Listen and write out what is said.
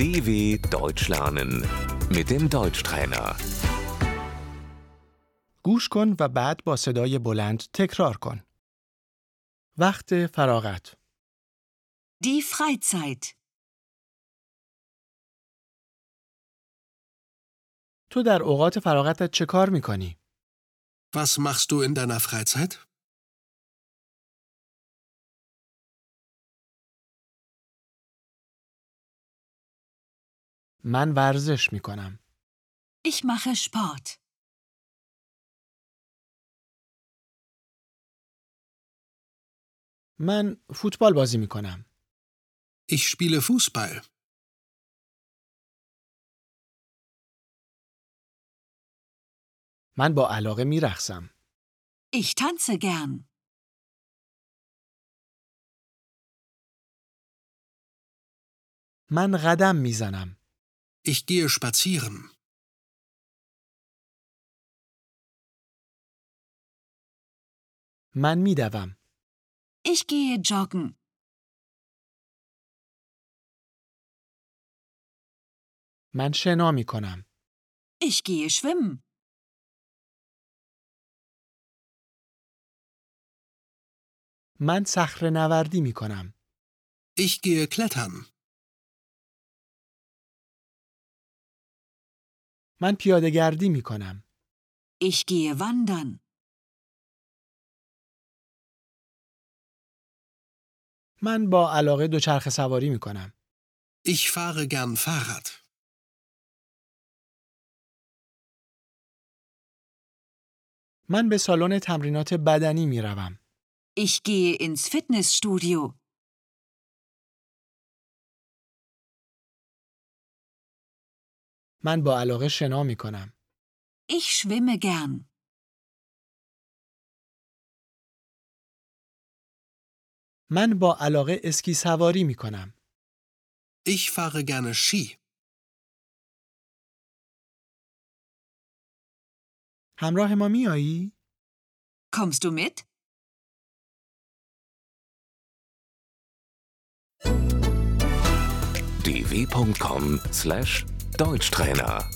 DW Deutsch lernen mit dem Deutschtrainer. گوش کن و بعد با صدای بلند تکرار کن. وقت فراغت Die Freizeit. تو در اوقات فراغتت چه کار می‌کنی؟ Was machst du in deiner Freizeit? من ورزش می‌کنم. Ich mache Sport. من فوتبال بازی می‌کنم. Ich spiele Fußball. من با علاقه میرخسم. Ich tanze gern. من قدم می‌زنم. Ich gehe spazieren. من میدوم. Ich gehe joggen. من شنا میکنم. Ich gehe schwimmen. من صخره نوردی میکنم. Ich gehe klettern. من پیاده گردی می‌کنم. Ich gehe wandern. من با علاقه دوچرخه سواری می‌کنم. Ich fahre gern Fahrrad. من به سالن تمرینات بدنی می‌روم. Ich gehe ins Fitnessstudio. من با علاقه شنا می‌کنم. Ich schwimme gern. من با علاقه اسکی سواری می‌کنم. Ich fahre gerne Ski. همراه ما میایی؟ Kommst du mit? Deutschtrainer.